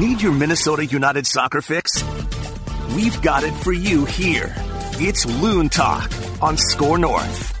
Need your Minnesota United soccer fix? We've got it for you here. It's Loon Talk on Score North.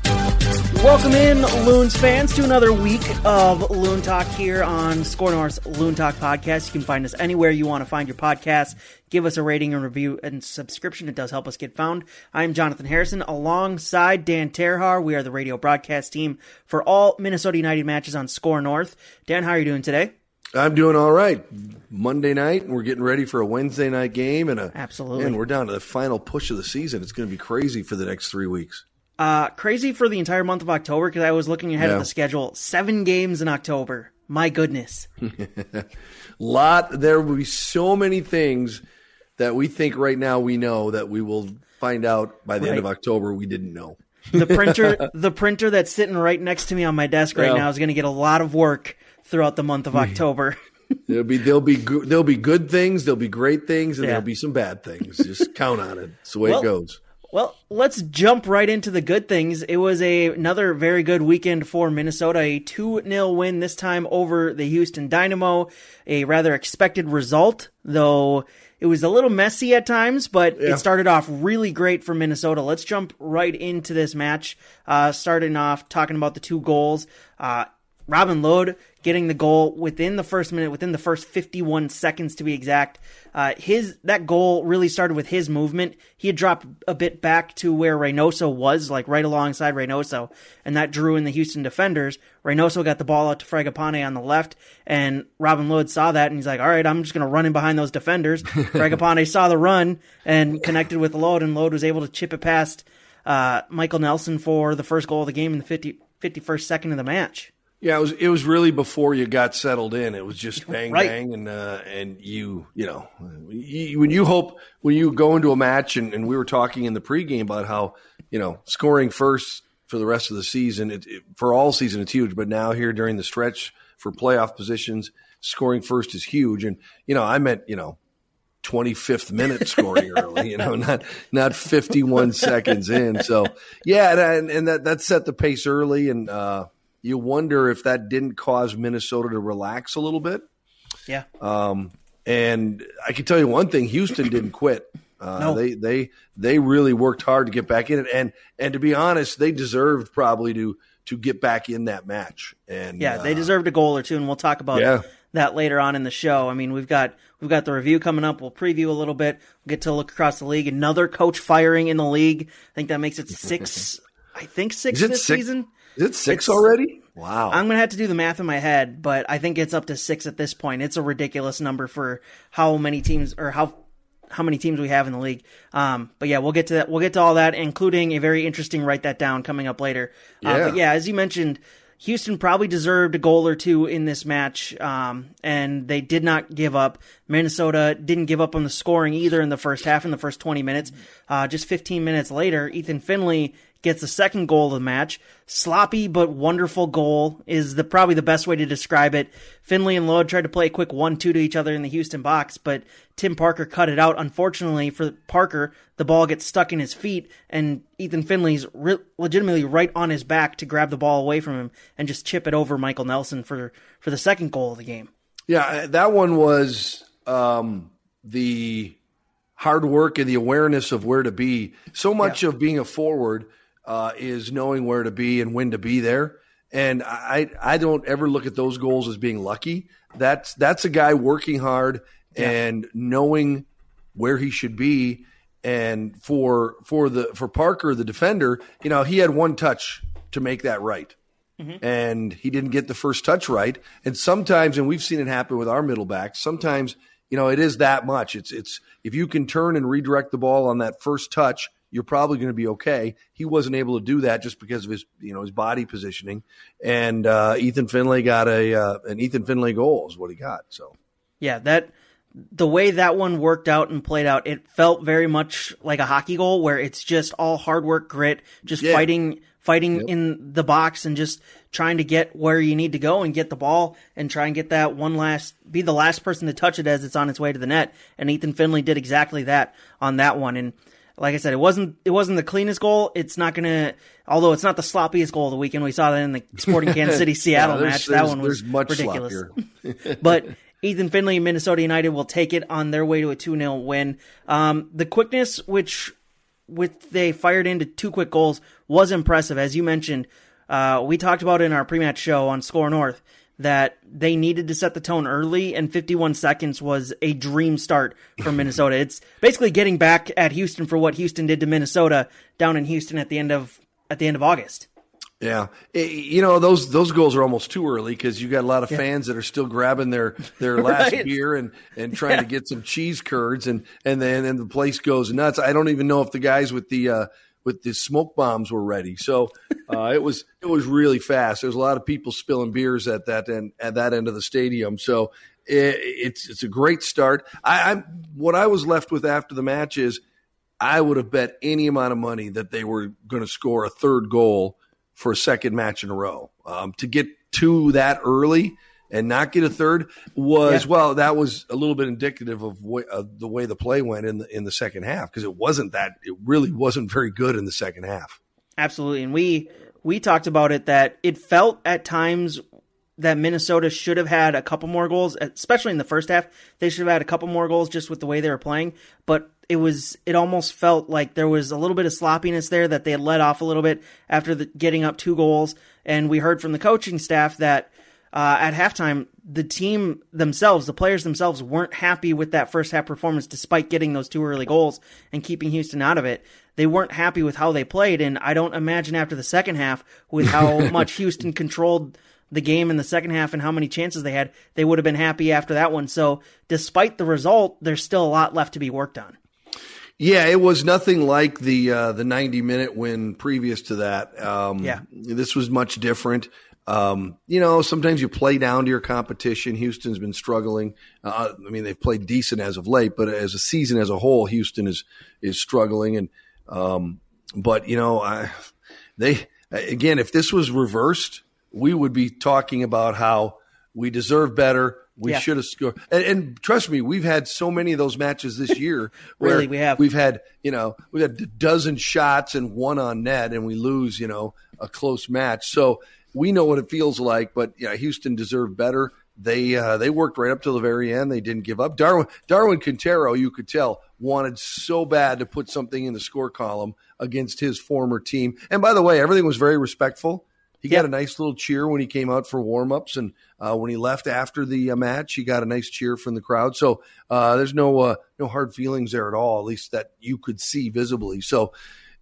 Welcome in, Loons fans, to another week of Loon Talk here on Score North's Loon Talk podcast. You can find us anywhere you want to find your podcast. Give us a rating and review and subscription. It does help us get found. I'm Jonathan Harrison alongside Dan Terhaar. We are the radio broadcast team for all Minnesota United matches on Score North. Dan, how are you doing today? I'm doing all right. Monday night, and we're getting ready for a Wednesday night game, and a Absolutely. And we're down to the final push of the season. It's going to be crazy for the next three weeks. Uh, crazy for the entire month of October because I was looking ahead Yeah. of the schedule. Seven games in October. My goodness. Lot. There will be so many things that we think right now we know that we will find out by the end of October we didn't know. The printer, the printer that's sitting right next to me on my desk right now is going to get a lot of work throughout the month of October. There'll be there'll be go- there'll be good things, there'll be great things, and Yeah. there'll be some bad things. Just count on it. It's the way Well- it goes. Well, let's jump right into the good things. It was a another very good weekend for Minnesota. A 2-0 win this time over the Houston Dynamo. A rather expected result, though it was a little messy at times, but Yeah. it started off really great for Minnesota. Let's jump right into this match. Uh, starting off talking about the two goals. Uh, Robin Lod getting the goal within the first minute, within the first 51 seconds to be exact. Uh, his that goal really started with his movement. He had dropped a bit back to where Reynoso was, like right alongside Reynoso, and that drew in the Houston defenders. Reynoso got the ball out to Fragapane on the left, and Robin Lod saw that, and he's like, "All right, I'm just going to run in behind those defenders." Fragapane saw the run and connected with Lod, and Lod was able to chip it past uh, Michael Nelson for the first goal of the game in the 50, 51st second of the match. Yeah, it was it was really before you got settled in. It was just bang Right. bang, and uh, and you you know you, when you hope when you go into a match, and, and we were talking in the pregame about how you know scoring first for the rest of the season, it, it, for all season it's huge, but now here during the stretch for playoff positions, scoring first is huge, and you know I meant you know. 25th minute scoring early, you know, not not 51 seconds in. So, yeah, and, and that that set the pace early and uh you wonder if that didn't cause Minnesota to relax a little bit. Yeah. Um, and I can tell you one thing: Houston didn't quit. Uh, No. They they they really worked hard to get back in it, and and to be honest, they deserved probably to to get back in that match. And Yeah, they uh, deserved a goal or two, and we'll talk about Yeah. that later on in the show. I mean, we've got we've got the review coming up. We'll preview a little bit. We'll get to look across the league. Another coach firing in the league. I think that makes it six. I think six this six? season. Is it six It's- already? Wow. I'm gonna have to do the math in my head, but I think it's up to six at this point. It's a ridiculous number for how many teams or how how many teams we have in the league. Um, but yeah, we'll get to that. We'll get to all that, including a very interesting write that down coming up later. Uh, Yeah. but yeah, as you mentioned, Houston probably deserved a goal or two in this match, um, and they did not give up. Minnesota didn't give up on the scoring either in the first half, in the first 20 minutes. Uh, just 15 minutes later, Ethan Finlay gets the second goal of the match. Sloppy but wonderful goal is the probably the best way to describe it. Finlay and Lod tried to play a quick one-two to each other in the Houston box, but Tim Parker cut it out. Unfortunately for Parker, the ball gets stuck in his feet, and Ethan Finlay's re- legitimately right on his back to grab the ball away from him and just chip it over Michael Nelson for for the second goal of the game. Yeah, uh, that one was um, the hard work and the awareness of where to be. So much of being a forward uh, is knowing where to be and when to be there. And I, I don't ever look at those goals as being lucky. That's that's a guy working hard and knowing where he should be. And for for the for Parker, the defender, you know, he had one touch to make that right and he didn't get the first touch right. And sometimes, and we've seen it happen with our middle backs, sometimes, you know, it is that much. It's, it's, if you can turn and redirect the ball on that first touch, you're probably going to be okay. He wasn't able to do that just because of his, you know, his body positioning. And, uh, Ethan Finlay got a, uh, an Ethan Finlay goal is what he got. So, Yeah, that the way that one worked out and played out, it felt very much like a hockey goal where it's just all hard work, grit, just Yeah. fighting fighting in the box and just trying to get where you need to go and get the ball and try and get that one last be the last person to touch it as it's on its way to the net. And Ethan Finlay did exactly that on that one. And like I said, it wasn't it wasn't the cleanest goal. It's not gonna although it's not the sloppiest goal of the weekend. We saw that in the Sporting Kansas City Seattle Yeah, match. That one was much ridiculous. but Ethan Finlay, Minnesota United will take it on their way to a 2 0 win. Um, the quickness, which with they fired into two quick goals, was impressive. As you mentioned, uh, we talked about in our pre match show on Score North that they needed to set the tone early, and 51 seconds was a dream start for Minnesota. it's basically getting back at Houston for what Houston did to Minnesota down in Houston at the end of at the end of August. Yeah, you know those those goals are almost too early because you got a lot of yeah. fans that are still grabbing their their last right. beer and and trying yeah. to get some cheese curds and and then and the place goes nuts. I don't even know if the guys with the uh, with the smoke bombs were ready. So uh, it was it was really fast. There's a lot of people spilling beers at that end at that end of the stadium. So it, it's it's a great start. I, I what I was left with after the match is I would have bet any amount of money that they were going to score a third goal for a second match in a row. Um, to get to that early and not get a third was yeah. well that was a little bit indicative of, of, the way the play went in the in the second half because it wasn't that it really wasn't very good in the second half. Absolutely, and we we talked about it that it felt at times that Minnesota should have had a couple more goals, especially in the first half. They should have had a couple more goals just with the way they were playing, but it was it almost felt like there was a little bit of sloppiness there that they had let off a little bit after the, getting up two goals. And we heard from the coaching staff that uh, at halftime the team themselves, the players themselves, weren't happy with that first half performance, despite getting those two early goals and keeping Houston out of it. They weren't happy with how they played, and I don't imagine after the second half, with how much Houston controlled the game in the second half and how many chances they had, they would have been happy after that one. So, despite the result, there's still a lot left to be worked on. Yeah, it was nothing like the uh, the 90 minute win previous to that. Um, yeah, this was much different. Um, you know, sometimes you play down to your competition. Houston's been struggling. Uh, I mean, they've played decent as of late, but as a season as a whole, Houston is is struggling. And um, but you know, I, they again, if this was reversed, we would be talking about how we deserve better. We yeah. should have scored. And, and, trust me, we've had so many of those matches this year. really, we have. We've had, you know, we've had a dozen shots and one on net, and we lose, you know, a close match. So we know what it feels like. But yeah, Houston deserved better. They uh, they worked right up to the very end. They didn't give up. Darwin Darwin Quintero, you could tell, wanted so bad to put something in the score column against his former team. And by the way, everything was very respectful. He yep. got a nice little cheer when he came out for warmups, and uh, when he left after the uh, match, he got a nice cheer from the crowd. So uh, there's no uh, no hard feelings there at all, at least that you could see visibly. So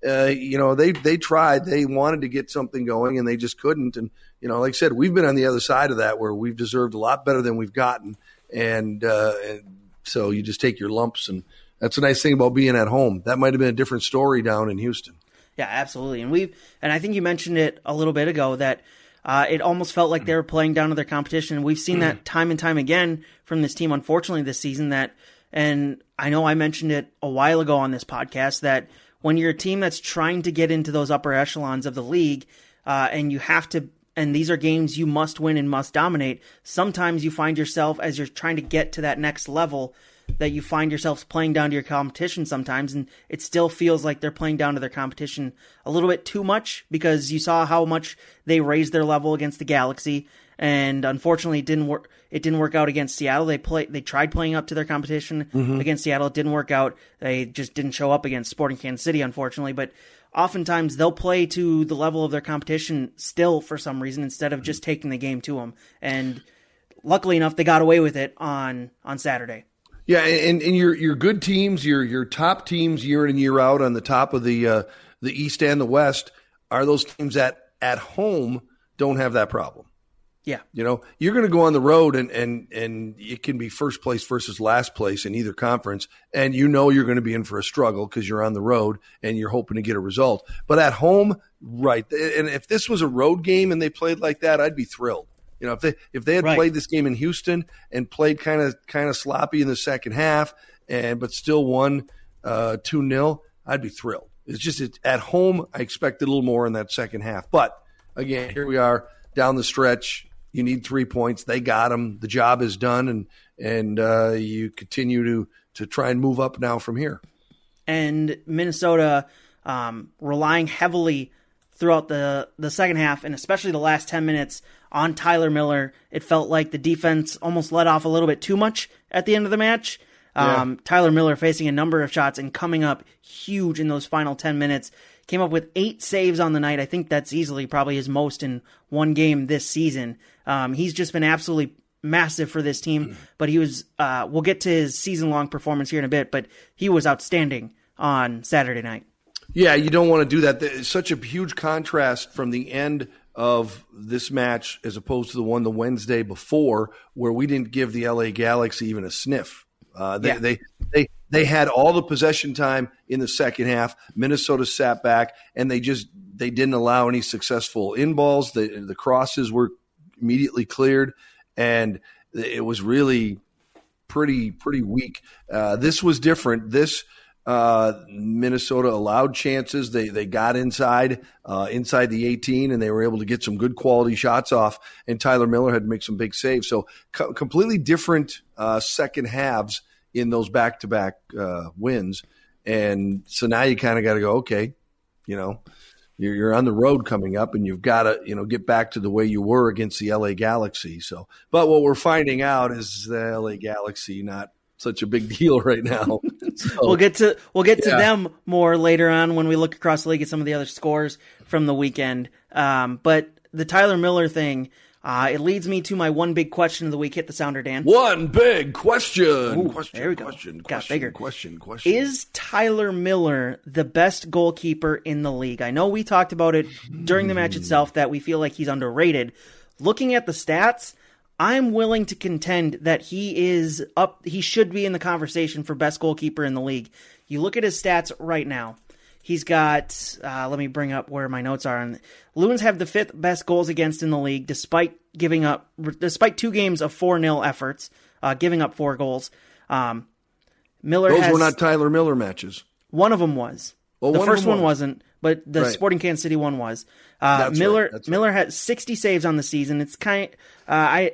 uh, you know they they tried, they wanted to get something going, and they just couldn't. And you know, like I said, we've been on the other side of that where we've deserved a lot better than we've gotten, and, uh, and so you just take your lumps, and that's a nice thing about being at home. That might have been a different story down in Houston. Yeah, absolutely. And we and I think you mentioned it a little bit ago that uh, it almost felt like they were playing down to their competition. And we've seen that time and time again from this team, unfortunately, this season. That, and I know I mentioned it a while ago on this podcast that when you're a team that's trying to get into those upper echelons of the league, uh, and you have to, and these are games you must win and must dominate. Sometimes you find yourself as you're trying to get to that next level that you find yourselves playing down to your competition sometimes, and it still feels like they're playing down to their competition a little bit too much because you saw how much they raised their level against the Galaxy, and unfortunately, it didn't work. It didn't work out against Seattle. They play. They tried playing up to their competition mm-hmm. against Seattle. It didn't work out. They just didn't show up against Sporting Kansas City, unfortunately. But oftentimes they'll play to the level of their competition still for some reason instead of just taking the game to them. And luckily enough, they got away with it on on Saturday. Yeah, and, and your your good teams, your your top teams year in and year out on the top of the uh, the East and the West are those teams that at home don't have that problem. Yeah, you know, you're going to go on the road and and and it can be first place versus last place in either conference, and you know you're going to be in for a struggle because you're on the road and you're hoping to get a result. But at home, right? And if this was a road game and they played like that, I'd be thrilled. You know, if they if they had right. played this game in Houston and played kind of kind of sloppy in the second half, and but still won uh, two uh, 0 I'd be thrilled. It's just it's, at home. I expected a little more in that second half, but again, here we are down the stretch. You need three points. They got them. The job is done, and and uh, you continue to to try and move up now from here. And Minnesota um, relying heavily throughout the the second half and especially the last 10 minutes on Tyler Miller. It felt like the defense almost let off a little bit too much at the end of the match. Yeah. Um, Tyler Miller facing a number of shots and coming up huge in those final 10 minutes. Came up with eight saves on the night. I think that's easily probably his most in one game this season. Um, he's just been absolutely massive for this team, but he was, uh, we'll get to his season long performance here in a bit, but he was outstanding on Saturday night. Yeah, you don't want to do that. It's such a huge contrast from the end of this match as opposed to the one the Wednesday before, where we didn't give the LA Galaxy even a sniff. Uh, they, Yeah. they they they had all the possession time in the second half. Minnesota sat back and they just they didn't allow any successful in balls. The the crosses were immediately cleared, and it was really pretty pretty weak. Uh, this was different. This uh, Minnesota allowed chances. They they got inside uh, inside the 18, and they were able to get some good quality shots off. And Tyler Miller had to make some big saves. So co- completely different uh, second halves in those back to back wins. And so now you kind of got to go, okay, you know, you're, you're on the road coming up and you've got to, you know, get back to the way you were against the LA Galaxy. So, but what we're finding out is the LA Galaxy not such a big deal right now. So, We'll get to we'll get to them more later on when we look across the league at some of the other scores from the weekend. Um, but the Tyler Miller thing, uh, it leads me to my one big question of the week. Hit the sounder, Dan. one big question. Ooh, question, there we go. question, Got question, bigger. question, question. Is Tyler Miller the best goalkeeper in the league? I know we talked about it during the match itself that we feel like he's underrated. Looking at the stats, I'm willing to contend that he is up he should be in the conversation for best goalkeeper in the league. You look at his stats right now. He's got uh, let me bring up where my notes are. And Loons have the fifth best goals against in the league, despite giving up despite two games of four 0 efforts, uh, giving up four goals. Um, Miller Those has were not Tyler Miller matches. one of them was. Oh, the one first one was. wasn't, but the Right. Sporting Kansas City one was. Uh, Miller right, that's right. Miller had 60 saves on the season. It's kind uh, I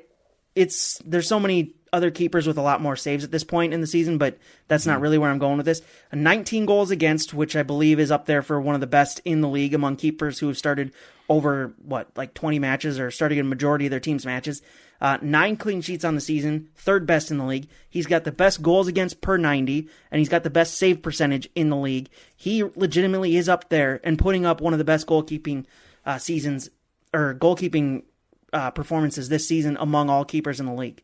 it's there's so many other keepers with a lot more saves at this point in the season, but that's Mm-hmm. not really where I'm going with this. 19 goals against, which I believe is up there for one of the best in the league among keepers who have started over what like 20 matches or starting a majority of their team's matches. Uh, nine clean sheets on the season, third best in the league. He's got the best goals against per 90, and he's got the best save percentage in the league. He legitimately is up there and putting up one of the best goalkeeping uh, seasons or goalkeeping uh, performances this season among all keepers in the league.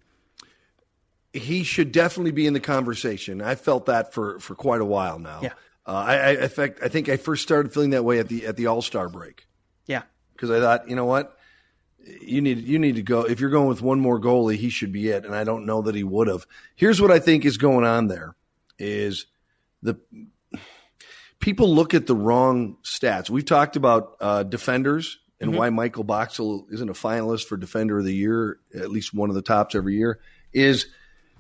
He should definitely be in the conversation. I felt that for, for quite a while now. Yeah. Uh, I, I, in fact, I think I first started feeling that way at the at the All Star break Yeah. because I thought, you know what, you need you need to go. If you're going with one more goalie, he should be it. And I don't know that he would have. Here's what I think is going on there: is the people look at the wrong stats. We've talked about uh, defenders and why Michael Boxall isn't a finalist for Defender of the Year, at least one of the tops every year. Is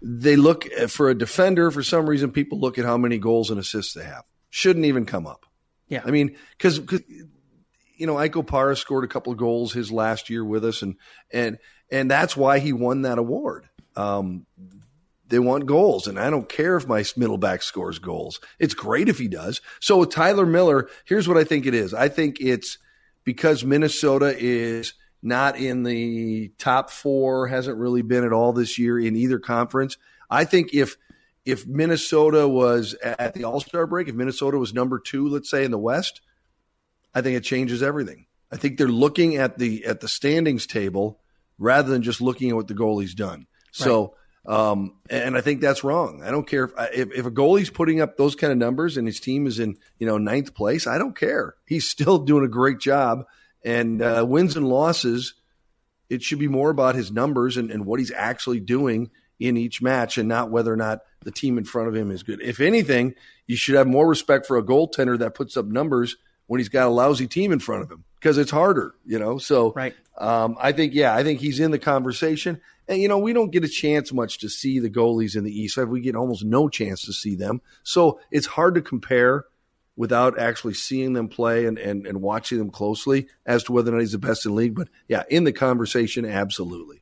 they look for a defender for some reason people look at how many goals and assists they have. Shouldn't even come up. Yeah. i mean because you know Ike Opara scored a couple of goals his last year with us and and and that's why he won that award. Um they want goals and i don't care if my middle back scores goals. It's great if he does. So with tyler miller here's what i think it is. I think it's because minnesota is not in the top four, hasn't really been at all this year in either conference. I think if if Minnesota was at the All Star break, if Minnesota was number two, let's say in the West, I think it changes everything. I think they're looking at the at the standings table rather than just looking at what the goalie's done. So, um, and I think that's wrong. I don't care if, if if a goalie's putting up those kind of numbers and his team is in you know ninth place. I don't care. He's still doing a great job. And uh, wins and losses, it should be more about his numbers and, and what he's actually doing in each match and not whether or not the team in front of him is good. If anything, you should have more respect for a goaltender that puts up numbers when he's got a lousy team in front of him because it's harder, you know? So Right. um, I think, yeah, I think he's in the conversation. And, you know, we don't get a chance much to see the goalies in the East. We get almost no chance to see them. So it's hard to compare without actually seeing them play and, and, and watching them closely as to whether or not he's the best in the league. But yeah, in the conversation, absolutely.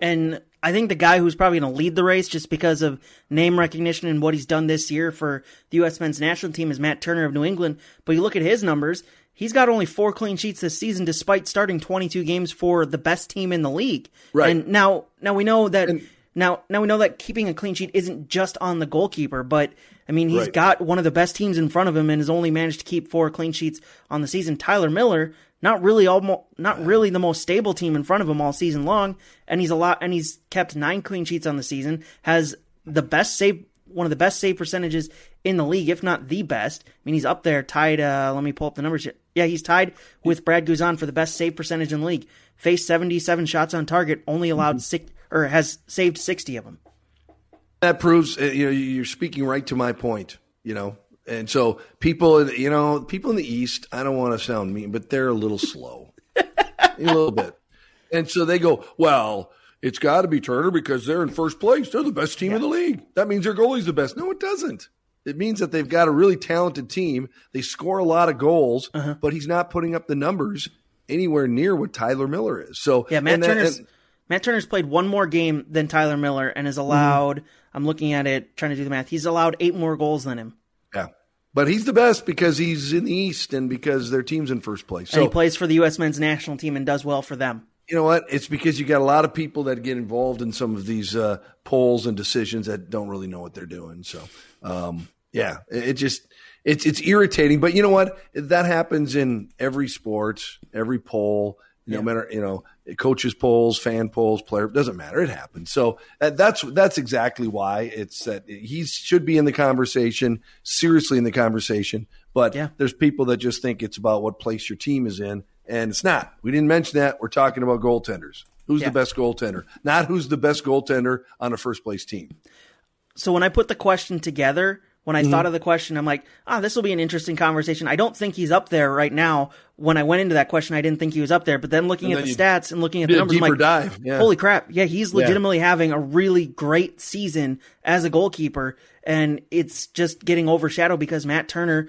And I think the guy who's probably going to lead the race just because of name recognition and what he's done this year for the U.S. men's national team is Matt Turner of New England. But you look at his numbers, he's got only four clean sheets this season, despite starting 22 games for the best team in the league. Right. And now, now we know that. And- now, now we know that keeping a clean sheet isn't just on the goalkeeper, but I mean, he's Right. got one of the best teams in front of him and has only managed to keep four clean sheets on the season. Tyler Miller, not really almost, not really the most stable team in front of him all season long, and he's a lot, and he's kept nine clean sheets on the season. Has the best save, one of the best save percentages in the league, if not the best. I mean, he's up there, tied. Uh, let me pull up the numbers. here. Yeah, he's tied with Brad Guzan for the best save percentage in the league. Faced seventy-seven shots on target, only allowed six or has saved sixty of them. That proves uh, you know you're speaking right to my point you know? And so people you know people in the east i don't want to sound mean but they're a little slow. A little bit. And so they go well it's got to be turner because they're in first place. They're the best team in the league. That means their goalie's the best. No it doesn't. It means that they've got a really talented team. They score a lot of goals Uh-huh. but he's not putting up the numbers anywhere near what tyler miller is. So Yeah, Matt and that- Turner's and- Matt Turner's played one more game than Tyler Miller and is allowed. I'm looking at it, trying to do the math. He's allowed eight more goals than him, Yeah. But he's the best because he's in the East and because their team's in first place. and he plays for the U.S. men's national team and does well for them. you know what? It's because you got a lot of people that get involved in some of these uh, polls and decisions that don't really know what they're doing. So, um, yeah, it, it just it's it's irritating. But you know what? That happens in every sport, every poll. No matter you know, coaches polls, fan polls, player doesn't matter. It happens. So that, that's that's exactly why it's that he should be in the conversation, seriously in the conversation. But Yeah. there's people that just think it's about what place your team is in, and it's not. We didn't mention that. We're talking about goaltenders. Who's Yeah. the best goaltender? Not who's the best goaltender on a first place team. So when I put the question together, when Mm-hmm. I thought of the question, I'm like, ah, this will be an interesting conversation. I don't think he's up there right now. When I went into that question, I didn't think he was up there. But then looking And at then the stats and looking at the numbers, I'm like, dive, yeah. holy crap. Yeah, he's legitimately having a really great season as a goalkeeper. And it's just getting overshadowed because Matt Turner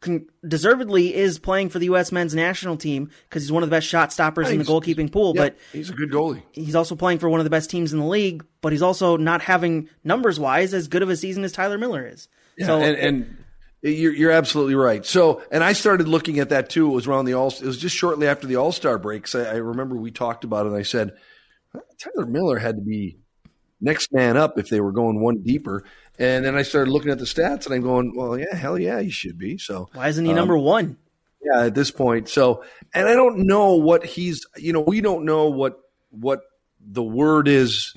con- deservedly is playing for the U.S. men's national team because he's one of the best shot stoppers in the goalkeeping pool. Yeah, But he's a good goalie. he's also playing for one of the best teams in the league, but he's also not having numbers wise as good of a season as Tyler Miller is. So and, and you're, you're absolutely right. So, and I started looking at that too. It was around the all. It was just shortly after the All Star breaks. I, I remember we talked about it. and I said Tyler Miller had to be next man up if they were going one deeper. And then I started looking at the stats, and I'm going, well, yeah, hell yeah, he should be. So why isn't he um, number one? yeah, at this point. So, and I don't know what he's, you know, we don't know what what the word is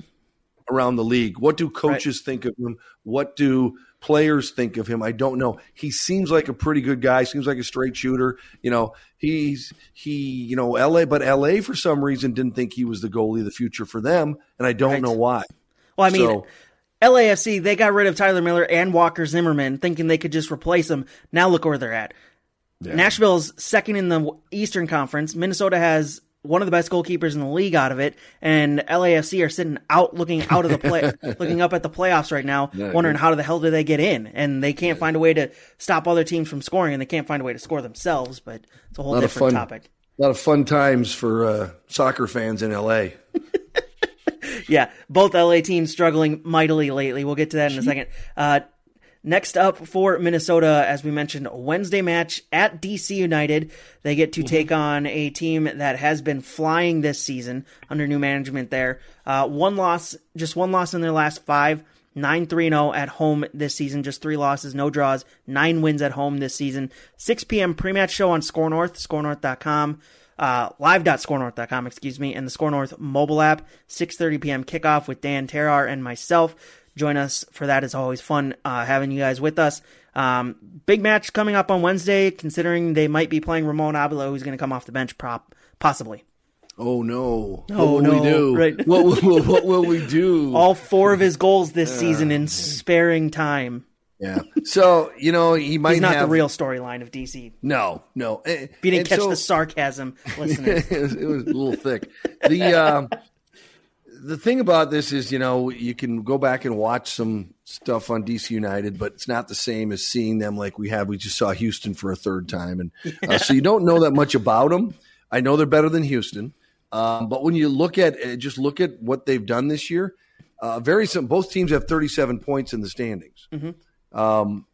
around the league. What do coaches think of him? What do players think of him? I don't know. He seems like a pretty good guy. Seems like a straight shooter. You know, he's he, you know, LA, but LA for some reason didn't think he was the goalie of the future for them, and I don't Right. know why. Well, I mean, So- LAFC they got rid of Tyler Miller and Walker Zimmerman, thinking they could just replace them. Now look where they're at. Nashville's second in the Eastern Conference. Minnesota has one of the best goalkeepers in the league out of it, and LAFC are sitting out, looking out of the play, looking up at the playoffs right now, wondering how the hell do they get in, and they can't find a way to stop other teams from scoring, and they can't find a way to score themselves. But it's a whole A different fun. topic. A lot of fun times for uh, soccer fans in LA. Yeah, both LA teams struggling mightily lately. We'll get to that in a second. Uh, next up for Minnesota, as we mentioned, Wednesday match at DC United. They get to take on a team that has been flying this season under new management there. Uh, one loss, just one loss in their last five. 9 3 0 at home this season, just three losses, no draws, nine wins at home this season. 6 p.m. pre match show on Score North, scorenorth.com uh, live.scorenorth.com, excuse me, and the Score North mobile app. 6.30 p.m. kickoff with Dan Terhaar and myself. Join us for that. It's always fun uh, having you guys with us. Um, big match coming up on Wednesday, considering they might be playing Ramon Abila, who's going to come off the bench, prop possibly. Oh no! Oh, what will no. we do? Right. What, will, what will we do? All four of his goals this season in sparing time. Yeah. So you know he might He's not have the real storyline of DC. No, no. If you didn't catch the sarcasm, it, was, it was a little thick. The um, the thing about this is, you know, you can go back and watch some stuff on DC United, but it's not the same as seeing them like we have. We just saw Houston for a third time, and uh, so you don't know that much about them. I know they're better than Houston, um, but when you look at uh, just look at what they've done this year, uh, very sim- both teams have 37 points in the standings. Um,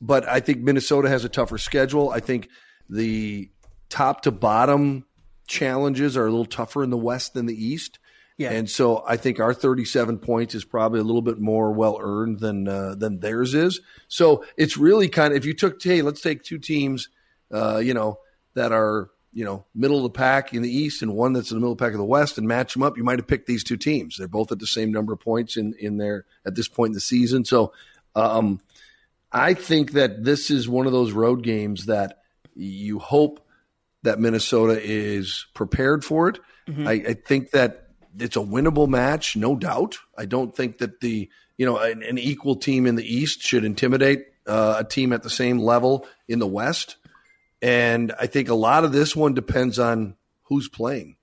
but I think Minnesota has a tougher schedule. I think the top to bottom challenges are a little tougher in the West than the East. Yeah. And so I think our 37 points is probably a little bit more well earned than uh, than theirs is. So it's really kind of if you took hey, let's take two teams, uh, you know, that are you know middle of the pack in the East and one that's in the middle of the pack of the West and match them up, you might have picked these two teams. They're both at the same number of points in in there at this point in the season. So um, I think that this is one of those road games that you hope that Minnesota is prepared for it. Mm-hmm. I, I think that it's a winnable match, no doubt. I don't think that the you know an, an equal team in the East should intimidate uh, a team at the same level in the West. And I think a lot of this one depends on who's playing.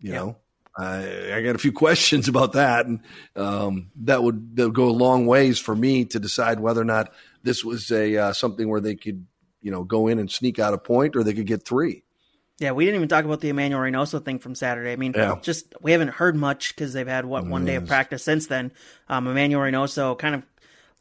You yeah. know, I, I, got a few questions about that, and um, that would that would go a long ways for me to decide whether or not this was a uh, something where they could you know go in and sneak out a point, or they could get three. Yeah, we didn't even talk about the Emmanuel Reynoso thing from Saturday. I mean, yeah. just we haven't heard much because they've had what one day of practice since then. Um, Emmanuel Reynoso kind of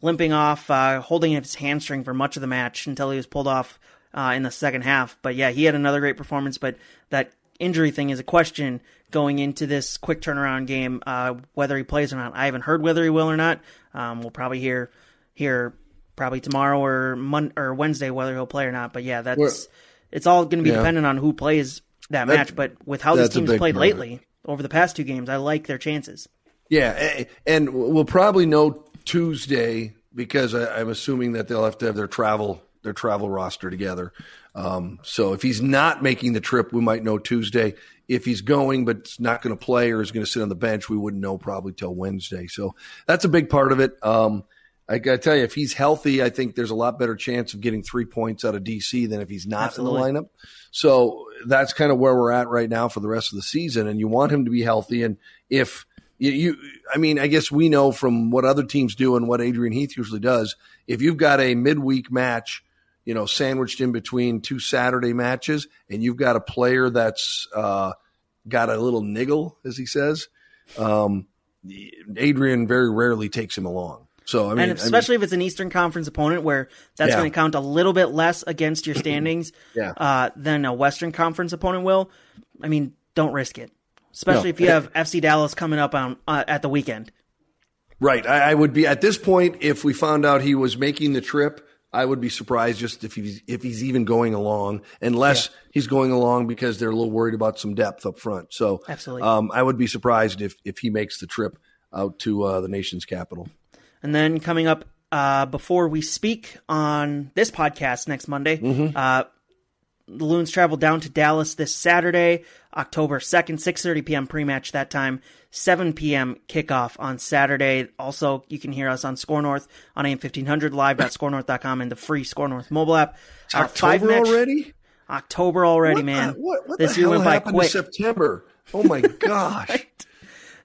limping off, uh, holding his hamstring for much of the match until he was pulled off uh, in the second half. But yeah, he had another great performance. But that injury thing is a question going into this quick turnaround game, uh, whether he plays or not. I haven't heard whether he will or not. Um, we'll probably hear hear probably tomorrow or Mon- or Wednesday whether he'll play or not. But yeah, that's it's all going to be yeah. dependent on who plays that, that match. But with how these teams played lately over the past two games, I like their chances. Yeah, and we'll probably know Tuesday because I'm assuming that they'll have to have their travel their travel roster together. Um, so if he's not making the trip, we might know Tuesday. If he's going but not going to play or is going to sit on the bench, we wouldn't know probably till Wednesday. So that's a big part of it. Um, I got to tell you, if he's healthy, I think there's a lot better chance of getting three points out of DC than if he's not Absolutely. in the lineup. So that's kind of where we're at right now for the rest of the season. And you want him to be healthy. And if you, you I mean, I guess we know from what other teams do and what Adrian Heath usually does, if you've got a midweek match, you know, sandwiched in between two Saturday matches, and you've got a player that's uh, got a little niggle, as he says, um, Adrian very rarely takes him along. So I mean, and especially I mean, if it's an Eastern Conference opponent where that's yeah. going to count a little bit less against your standings yeah. uh, than a Western Conference opponent will. I mean, don't risk it, especially no. if you have FC Dallas coming up on uh, at the weekend. Right. I, I, would be at this point if we found out he was making the trip. I would be surprised just if he's if he's even going along, unless yeah. he's going along because they're a little worried about some depth up front. So, absolutely, um, I would be surprised if if he makes the trip out to uh, the nation's capital. And then coming up uh, before we speak on this podcast next Monday, mm-hmm. uh, the Loons travel down to Dallas this Saturday, October 2nd, 6.30 p.m. pre-match that time, 7 p.m. kickoff on Saturday. Also, you can hear us on Score North on AM 1500, live.scorenorth.com, and the free Score North mobile app. It's uh, October match, already? October already, what man. The, what, what this year went by quick. September. Oh my gosh. right?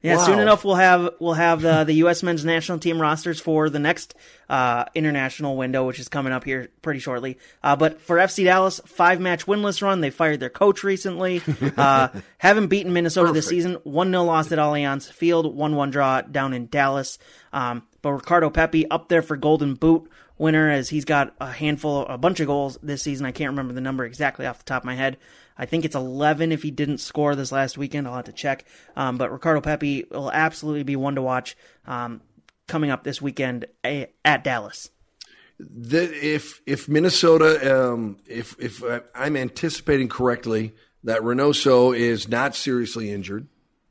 Yeah, wow. soon enough we'll have we'll have the the U.S. men's national team rosters for the next uh, international window, which is coming up here pretty shortly. Uh, but for FC Dallas, five match winless run. They fired their coach recently. Uh, haven't beaten Minnesota Perfect. this season. One 0 loss at Allianz Field. One one draw down in Dallas. Um, but Ricardo Pepi up there for Golden Boot winner as he's got a handful, a bunch of goals this season. I can't remember the number exactly off the top of my head. I think it's 11 if he didn't score this last weekend. I'll have to check. Um, but Ricardo Pepi will absolutely be one to watch um, coming up this weekend at Dallas. The, if if Minnesota, um, if if I'm anticipating correctly, that Reynoso is not seriously injured,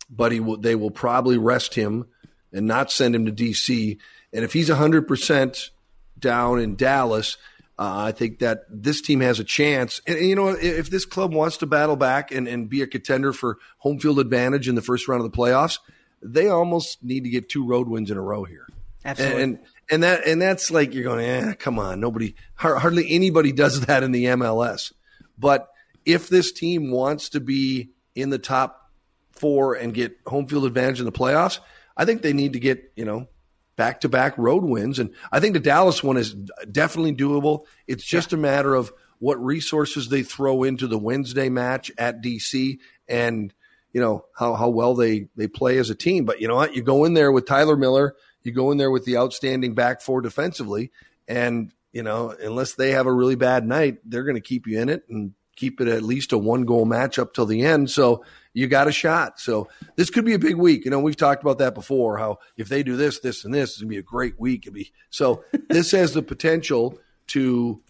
but he will, they will probably rest him and not send him to DC. And if he's 100 percent down in Dallas, uh, I think that this team has a chance. And, and, you know, if this club wants to battle back and, and be a contender for home field advantage in the first round of the playoffs, they almost need to get two road wins in a row here. Absolutely. And, and that and that's like you're going, eh, come on, nobody, hardly anybody does that in the MLS. But if this team wants to be in the top four and get home field advantage in the playoffs, I think they need to get you know back to back road wins. And I think the Dallas one is definitely doable. It's just yeah. a matter of what resources they throw into the Wednesday match at DC and, you know, how, how well they, they play as a team. But you know what? You go in there with Tyler Miller, you go in there with the outstanding back four defensively, and, you know, unless they have a really bad night, they're going to keep you in it. And keep it at least a one goal match up till the end. So you got a shot. So this could be a big week. You know, we've talked about that before. How if they do this, this, and this, it's gonna be a great week. It'd be so. this has the potential to.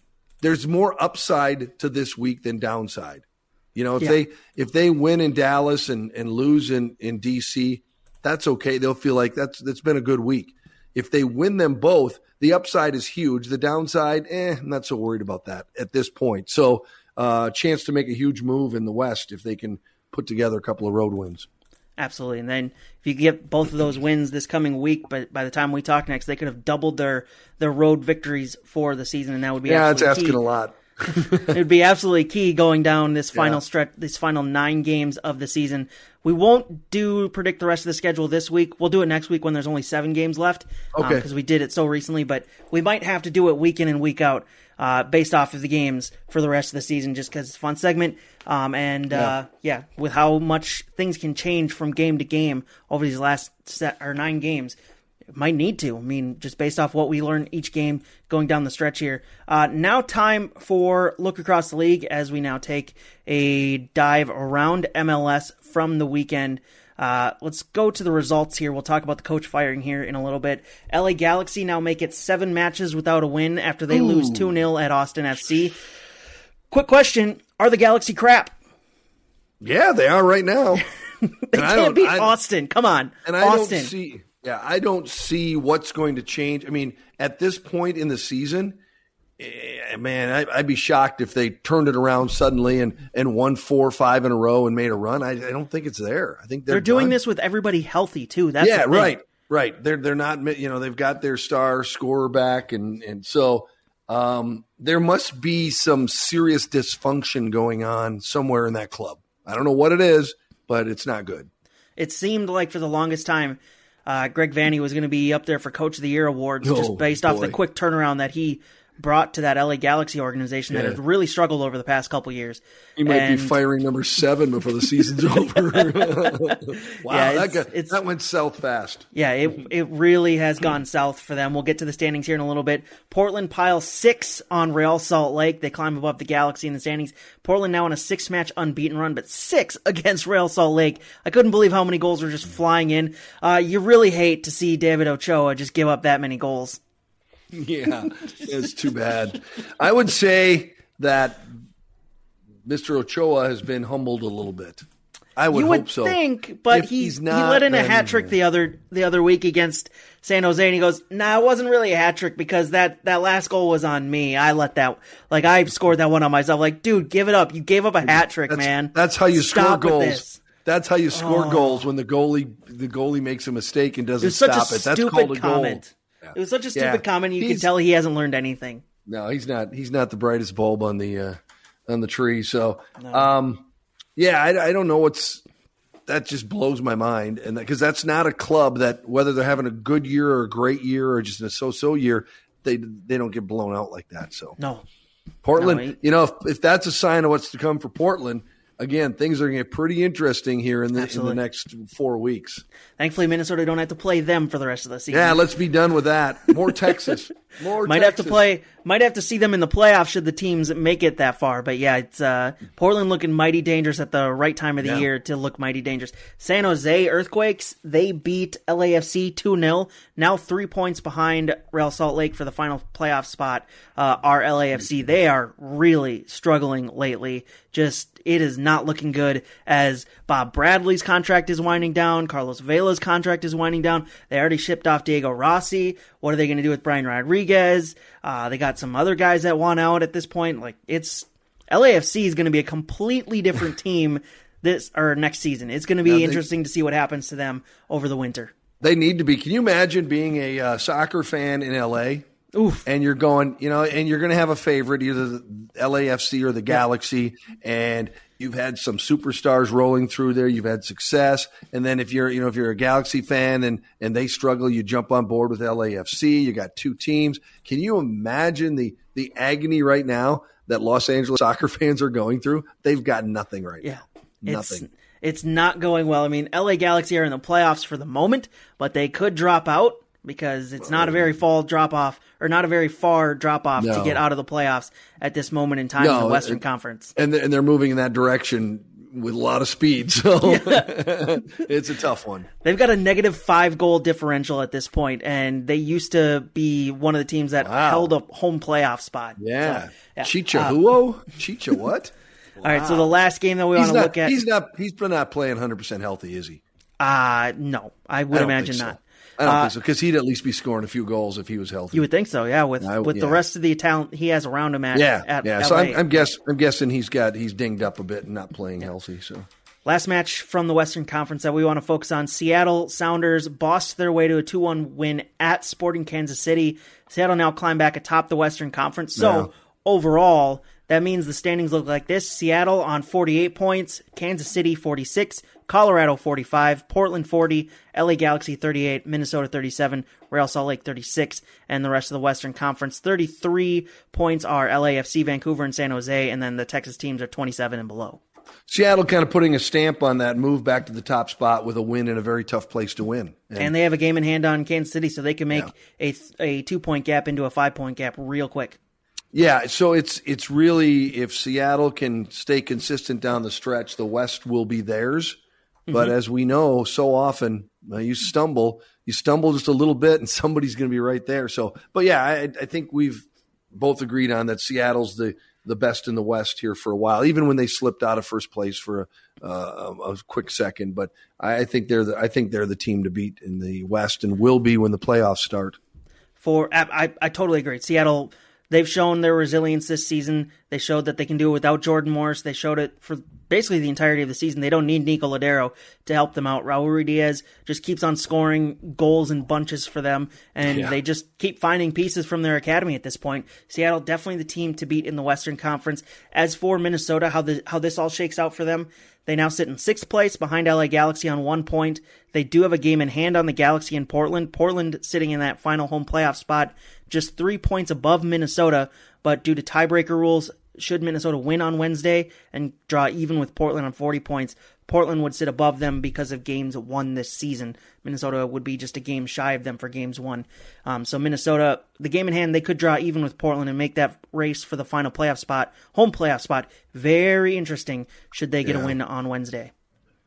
There's more upside to this week than downside. You know, if yeah. they if they win in Dallas and and lose in in DC, that's okay. They'll feel like that's that's been a good week. If they win them both, the upside is huge. The downside, eh, I'm not so worried about that at this point. So, uh, chance to make a huge move in the West if they can put together a couple of road wins. Absolutely. And then if you get both of those wins this coming week, but by the time we talk next, they could have doubled their their road victories for the season, and that would be yeah, it's asking key. a lot. it would be absolutely key going down this final yeah. stretch, these final nine games of the season. We won't do predict the rest of the schedule this week. We'll do it next week when there's only seven games left. Um, okay. Because um, we did it so recently, but we might have to do it week in and week out, uh, based off of the games for the rest of the season, just because it's a fun segment. Um, and yeah. Uh, yeah, with how much things can change from game to game over these last set or nine games might need to. I mean, just based off what we learn each game going down the stretch here. Uh, now, time for look across the league as we now take a dive around MLS from the weekend. Uh, let's go to the results here. We'll talk about the coach firing here in a little bit. LA Galaxy now make it seven matches without a win after they Ooh. lose 2 0 at Austin FC. Quick question Are the Galaxy crap? Yeah, they are right now. they can't beat I, Austin. Come on. And I Austin. don't see yeah, I don't see what's going to change. I mean, at this point in the season, eh, man, I, would be shocked if they turned it around suddenly and, and won four or five in a row and made a run. I, I don't think it's there. I think they're, they're doing done. this with everybody healthy too. That's yeah, right, right. They're they're not you know they've got their star scorer back and and so um, there must be some serious dysfunction going on somewhere in that club. I don't know what it is, but it's not good. It seemed like for the longest time uh, Greg Vanney was going to be up there for Coach of the Year awards, oh, just based boy. off the quick turnaround that he brought to that LA Galaxy organization yeah. that has really struggled over the past couple years. He might and, be firing number seven before the season's over. wow, yeah, that, got, that went south fast. Yeah, it it really has gone south for them. We'll get to the standings here in a little bit. Portland piles six on Real Salt Lake. They climb above the Galaxy in the standings. Portland now on a six match unbeaten run, but six against Real Salt Lake. I couldn't believe how many goals were just flying in. Uh, you really hate to see David Ochoa just give up that many goals. yeah, it's too bad. I would say that Mr. Ochoa has been humbled a little bit. I would, you would so. think, but he, he's not, he let in a hat trick the other the other week against San Jose, and he goes, "Nah, it wasn't really a hat trick because that that last goal was on me. I let that like I scored that one on myself. Like, dude, give it up. You gave up a hat trick, that's, man. That's how you Stop score goals. That's how you score oh. goals when the goalie the goalie makes a mistake and doesn't stop it. That's called a comment. goal. It was such a stupid yeah. comment. You can tell he hasn't learned anything. No, he's not. He's not the brightest bulb on the uh, on the tree. So, no. um, yeah, I, I, don't know what's that. Just blows my mind, and because that, that's not a club that whether they're having a good year or a great year or just a so-so year, they they don't get blown out like that. So, no, Portland. No, you know, if, if that's a sign of what's to come for Portland, again, things are going to get pretty interesting here in the, in the next four weeks. Thankfully, Minnesota don't have to play them for the rest of the season. Yeah, let's be done with that. More Texas. More might Texas. have to play. Might have to see them in the playoffs should the teams make it that far. But yeah, it's uh, Portland looking mighty dangerous at the right time of the yeah. year to look mighty dangerous. San Jose Earthquakes they beat LAFC two 0 Now three points behind Real Salt Lake for the final playoff spot. Uh, are LAFC they are really struggling lately. Just it is not looking good as Bob Bradley's contract is winding down. Carlos Vela's contract is winding down. They already shipped off Diego Rossi. What are they going to do with Brian Rodriguez? Uh, they got some other guys that want out at this point. Like it's LAFC is going to be a completely different team this or next season. It's going to be they, interesting to see what happens to them over the winter. They need to be. Can you imagine being a uh, soccer fan in LA? Oof. And you're going, you know, and you're going to have a favorite, either the LAFC or the Galaxy, and you've had some superstars rolling through there. You've had success, and then if you're, you know, if you're a Galaxy fan and and they struggle, you jump on board with LAFC. You got two teams. Can you imagine the the agony right now that Los Angeles soccer fans are going through? They've got nothing right yeah. now. Nothing. It's, it's not going well. I mean, LA Galaxy are in the playoffs for the moment, but they could drop out because it's not a very fall drop off or not a very far drop off to get out of the playoffs at this moment in time in the Western it- Conference. and they're, and they're moving in that direction with a lot of speed. So it's a tough one. They've got a negative five goal differential at this point, and they used to be one of the teams that Wow. held a home playoff spot. Yeah, So, yeah. Chicha Uh, Huo, Chicha what? All right, so the last game that we want to not. look at, He's not. He's not playing 100 percent healthy, is he? uh no, I would I imagine so. not. I don't Uh, think so because he'd at least be scoring a few goals if he was healthy. You would think so, yeah. With I- with the rest of the talent he has around him at yeah, at yeah. LA. So I'm, I'm guess I'm guessing he's got he's dinged up a bit and not playing healthy. So Last match from the Western Conference that we want to focus on Seattle Sounders bossed their way to a 2 1 win at Sporting Kansas City. Seattle now climb back atop the Western Conference. So, Yeah. overall, that means the standings look like this Seattle on 48 points, Kansas City 46, Colorado 45, Portland 40, LA Galaxy 38, Minnesota 37, Real Salt Lake 36, and the rest of the Western Conference 33 points are LAFC, Vancouver, and San Jose, and then the Texas teams are 27 and below. Seattle kind of putting a stamp on that move back to the top spot with a win in a very tough place to win. And, and they have a game in hand on Kansas City, so they can make a a two point gap into a five point gap real quick. yeah, so it's it's really if Seattle can stay consistent down the stretch, the West will be theirs. But Mm-hmm. as we know, so often uh, you stumble, you stumble just a little bit, and somebody's going to be right there. So, but yeah, I, I think we've both agreed on that Seattle's the the best in the West here for a while, even when they slipped out of first place for a, uh, a quick second. But I, I think they're the I think they're the team to beat in the West and will be when the playoffs start. For I, I, I totally agree. Seattle, they've shown their resilience this season. They showed that they can do it without Jordan Morris. They showed it for basically the entirety of the season. They don't need Nico Lodeiro to help them out. Raul Ruiz just keeps on scoring goals in bunches for them, and Yeah. they just keep finding pieces from their academy at this point. Seattle definitely the team to beat in the Western Conference. As for Minnesota, how the how this all shakes out for them, they now sit in sixth place behind LA Galaxy on one point. They do have a game in hand on the Galaxy in Portland. Portland sitting in that final home playoff spot, just three points above Minnesota, but due to tiebreaker rules, should Minnesota win on Wednesday and draw even with Portland on 40 points, Portland would sit above them because of games won this season. Minnesota would be just a game shy of them for games won. Um, so Minnesota, the game in hand, they could draw even with Portland and make that race for the final playoff spot, home playoff spot, very interesting. Should they get a win on Wednesday?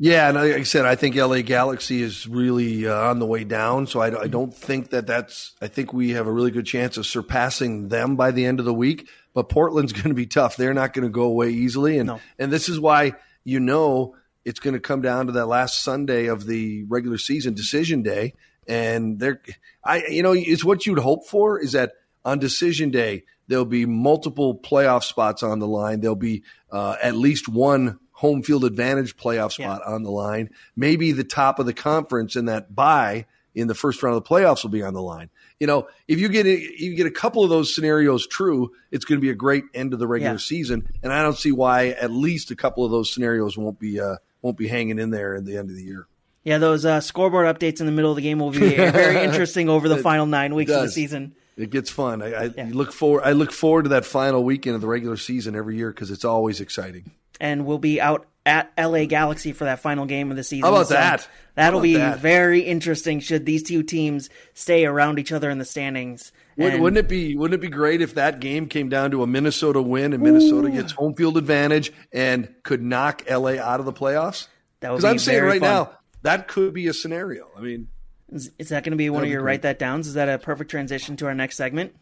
Yeah, and like I said, I think LA Galaxy is really uh, on the way down. So I, I don't think that that's. I think we have a really good chance of surpassing them by the end of the week. But Portland's going to be tough. They're not going to go away easily, and No. and this is why you know it's going to come down to that last Sunday of the regular season decision day. And they're, I, you know, it's what you'd hope for is that on decision day there'll be multiple playoff spots on the line. There'll be uh, at least one home field advantage playoff spot on the line. Maybe the top of the conference in that bye in the first round of the playoffs will be on the line. You know, if you get a, you get a couple of those scenarios true, it's going to be a great end of the regular Yeah. season. And I don't see why at least a couple of those scenarios won't be uh, won't be hanging in there at the end of the year. Yeah, those uh, scoreboard updates in the middle of the game will be very interesting over the final nine weeks of the season. It gets fun. I, I look forward. I look forward to that final weekend of the regular season every year because it's always exciting. And we'll be out at LA Galaxy for that final game of the season. How about that? That'll How be that? very interesting should these two teams stay around each other in the standings. Would, And- wouldn't it be Wouldn't it be great if that game came down to a Minnesota win and Minnesota gets home field advantage and could knock LA out of the playoffs? That would Because be I'm saying right fun. now that could be a scenario. I mean, Is, is that going to be one of your great. write that downs? Is that a perfect transition to our next segment?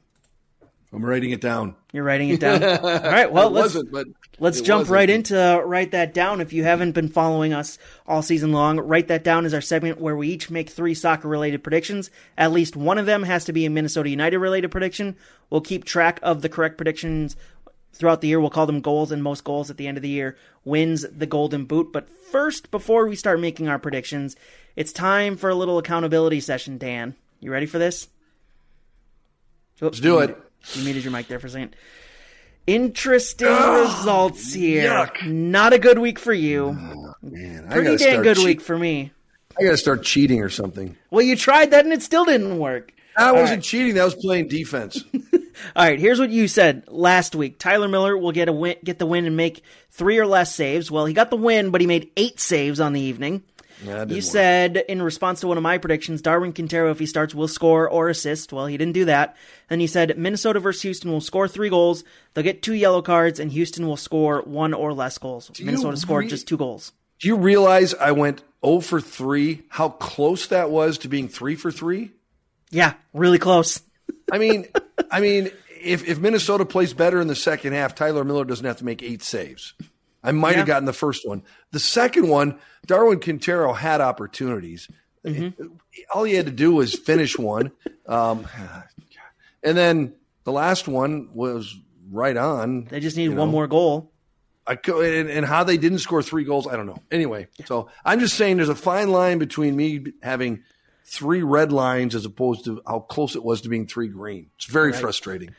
I'm writing it down. You're writing it down. All right. Well, it let's wasn't, but Let's it jump wasn't. right into uh, write that down. If you haven't been following us all season long, write that down is our segment where we each make three soccer related predictions. At least one of them has to be a Minnesota United related prediction. We'll keep track of the correct predictions throughout the year. We'll call them goals and most goals at the end of the year wins the golden boot. But first, before we start making our predictions, it's time for a little accountability session, Dan. You ready for this? Let's do it. You muted your mic there for a second. Interesting results here. yuck. Not a good week for you. Oh, man, I Pretty damn good cheat- week for me. I got to start cheating or something. Well, you tried that and it still didn't work. I wasn't cheating. That was playing defense. All right, here's what you said last week. Tyler Miller will get a win, get the win and make three or less saves. Well, he got the win, but he made eight saves on the evening. Yeah, you work. said in response to one of my predictions, Darwin Quintero, if he starts, will score or assist. Well, he didn't do that. Then you said Minnesota versus Houston will score three goals. They'll get two yellow cards, and Houston will score one or less goals. Minnesota scored re- just two goals. Do you realize I went 0 for 3? How close that was to being 3 for 3? Yeah, really close. I mean, I mean, if if Minnesota plays better in the second half, Tyler Miller doesn't have to make eight saves. I might Yeah. have gotten the first one. The second one, Darwin Quintero had opportunities. All he had to do was finish one, um, and then the last one was right on. They just need you one know. more goal. I and, and how they didn't score three goals, I don't know. Anyway, so I'm just saying there's a fine line between me having three red lines as opposed to how close it was to being three green. It's very frustrating.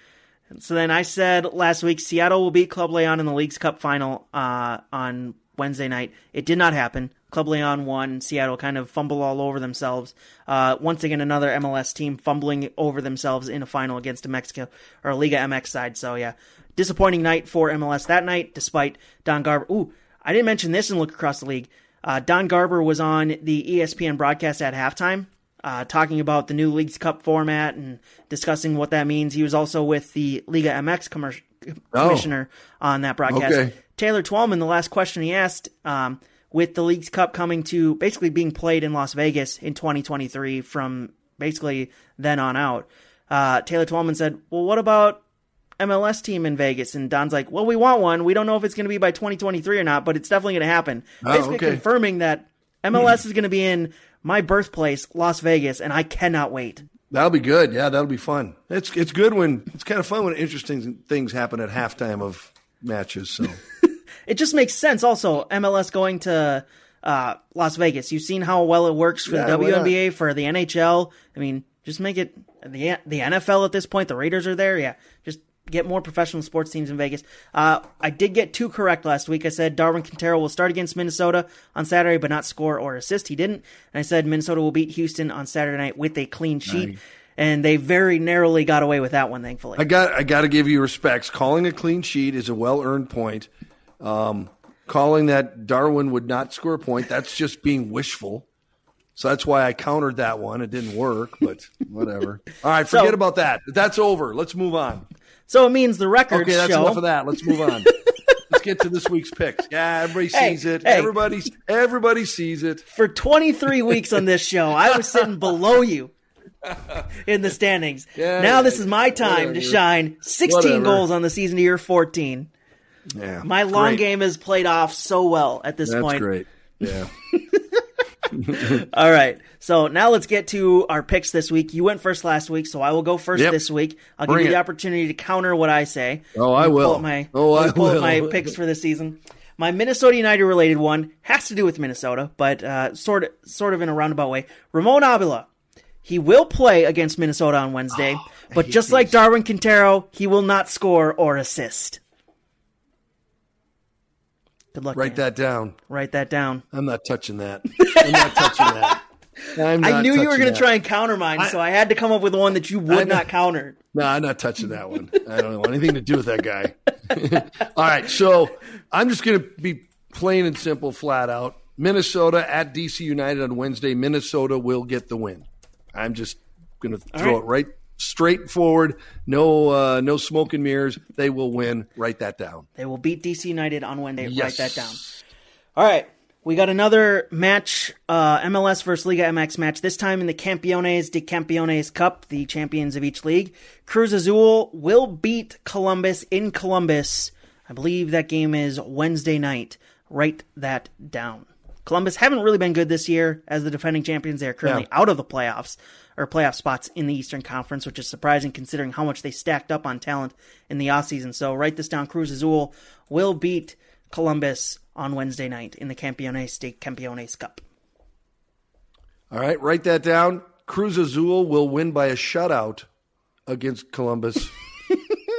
So then I said last week Seattle will beat Club Leon in the Leagues Cup final uh, on Wednesday night. It did not happen. Club Leon won. Seattle kind of fumble all over themselves. Uh, once again, another MLS team fumbling over themselves in a final against a Mexico or a Liga MX side. So yeah, disappointing night for MLS that night. Despite Don Garber. Ooh, I didn't mention this and look across the league. Uh, Don Garber was on the ESPN broadcast at halftime uh, talking about the new Leagues Cup format and discussing what that means. He was also with the Liga MX commer- commissioner on that broadcast. Okay. Taylor Twellman, the last question he asked, um, with the Leagues Cup coming to basically being played in Las Vegas in 2023 from basically then on out, uh, Taylor Twellman said, Well, what about MLS team in Vegas? And Don's like, Well, we want one. We don't know if it's going to be by 2023 or not, but it's definitely going to happen. Oh, basically okay. confirming that MLS is going to be in my birthplace, Las Vegas, and I cannot wait. That'll be good. Yeah, that'll be fun. It's it's good when it's kind of fun when interesting things happen at halftime of matches. So It just makes sense. Also, MLS going to uh, Las Vegas. You've seen how well it works for Yeah, the? WNBA, for the NHL. I mean, just make it the the NFL at this point. The Raiders are there. Yeah, just get more professional sports teams in Vegas. Uh, I did get two correct last week. I said Darwin Quintero will start against Minnesota on Saturday, but not score or assist. He didn't. And I said Minnesota will beat Houston on Saturday night with a clean sheet. And they very narrowly got away with that one, thankfully. I got I got to give you respects. Calling a clean sheet is a well earned point. Um, calling that Darwin would not score a point that's just being wishful. So that's why I countered that one. It didn't work, but whatever. All right, forget So- about that. That's over. Let's move on. So it means the records Okay, that's show. enough of that. Let's move on. Let's get to this week's picks. Yeah, everybody Hey, sees it. hey. Everybody, everybody sees it. for 23 weeks on this show, I was sitting below you in the standings. Yeah, now this is my time to shine. 16 Whatever. goals on the season to your 14. Yeah, My long great. game has played off so well at this point. That's point. great. Yeah. All right. So now let's get to our picks this week. You went first last week, so I will go first Yep. this week. I'll Bring give you the opportunity to counter what I say. Oh, I will. My, Oh, I pull up will. my picks for this season. My Minnesota United related one has to do with Minnesota, but uh, sort of, sort of in a roundabout way. Ramon Abila, he will play against Minnesota on Wednesday, but hate just like Darwin Quintero, he will not score or assist. Good luck. Write that down. Write that down. I'm not touching that. I'm not touching that. I'm I knew you were going to try and counter mine, so I had to come up with one that you would I know. not counter. No, I'm not touching that one. I don't want anything to do with that guy. All right, so I'm just going to be plain and simple, flat out. Minnesota at DC United on Wednesday. Minnesota will get the win. I'm just going to throw right. it right straight forward. No, uh, no smoke and mirrors. They will win. Write that down. They will beat DC United on Wednesday. Write that down. All right. We got another match, uh, MLS versus Liga MX match, this time in the Campeones de Campeones Cup, the champions of each league. Cruz Azul will beat Columbus in Columbus. I believe that game is Wednesday night. Write that down. Columbus haven't really been good this year as the defending champions. They are currently Yeah. out of the playoffs or playoff spots in the Eastern Conference, which is surprising considering how much they stacked up on talent in the offseason. So write this down. Cruz Azul will beat Columbus on Wednesday night in the Campeones de Campeones Cup. All right, write that down. Cruz Azul will win by a shutout against Columbus.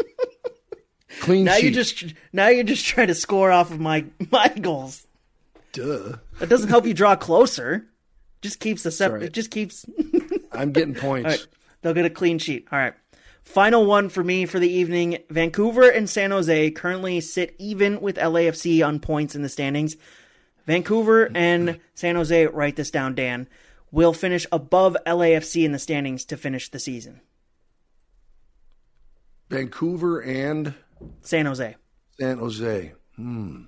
Clean Now sheet. you just now you're just trying to score off of my my goals. Duh. That doesn't help you draw closer. Just keeps the separate. right. It just keeps. I'm getting points. Right, they'll get a clean sheet. All right. Final one for me for the evening. Vancouver and San Jose currently sit even with LAFC on points in the standings. Vancouver and San Jose, write this down, Dan, will finish above LAFC in the standings to finish the season. Vancouver and San Jose. San Jose. Hmm.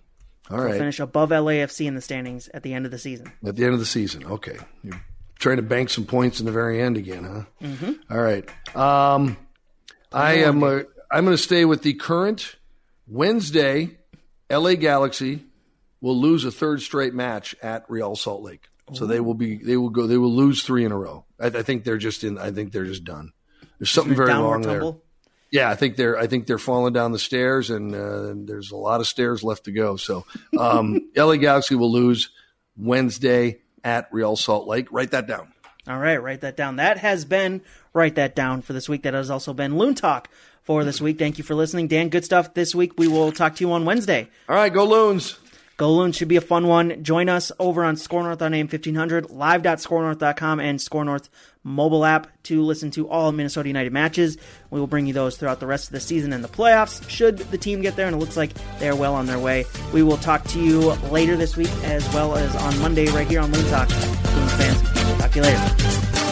All right. finish above LAFC in the standings at the end of the season. At the end of the season. Okay. You're trying to bank some points in the very end again, huh? Mm-hmm. All right. Um, I am. Uh, I'm going to stay with the current Wednesday. LA Galaxy will lose a third straight match at Real Salt Lake, so they will be. They will go. They will lose three in a row. I, I think they're just in. I think they're just done. There's something very wrong there. Yeah, I think they're I think they're falling down the stairs, and uh, there's a lot of stairs left to go. So, um, LA Galaxy will lose Wednesday at Real Salt Lake. Write that down. All right, write that down. That has been write that down for this week. That has also been Loon Talk for this week. Thank you for listening, Dan. Good stuff this week. We will talk to you on Wednesday. All right, go Loons. Go Loons should be a fun one. Join us over on SKOR North on AM 1500, live.skornorth.com, and SKOR North mobile app to listen to all Minnesota United matches. We will bring you those throughout the rest of the season and the playoffs should the team get there, and it looks like they are well on their way. We will talk to you later this week as well as on Monday right here on Loon Talk. Loons fans, talk to you later.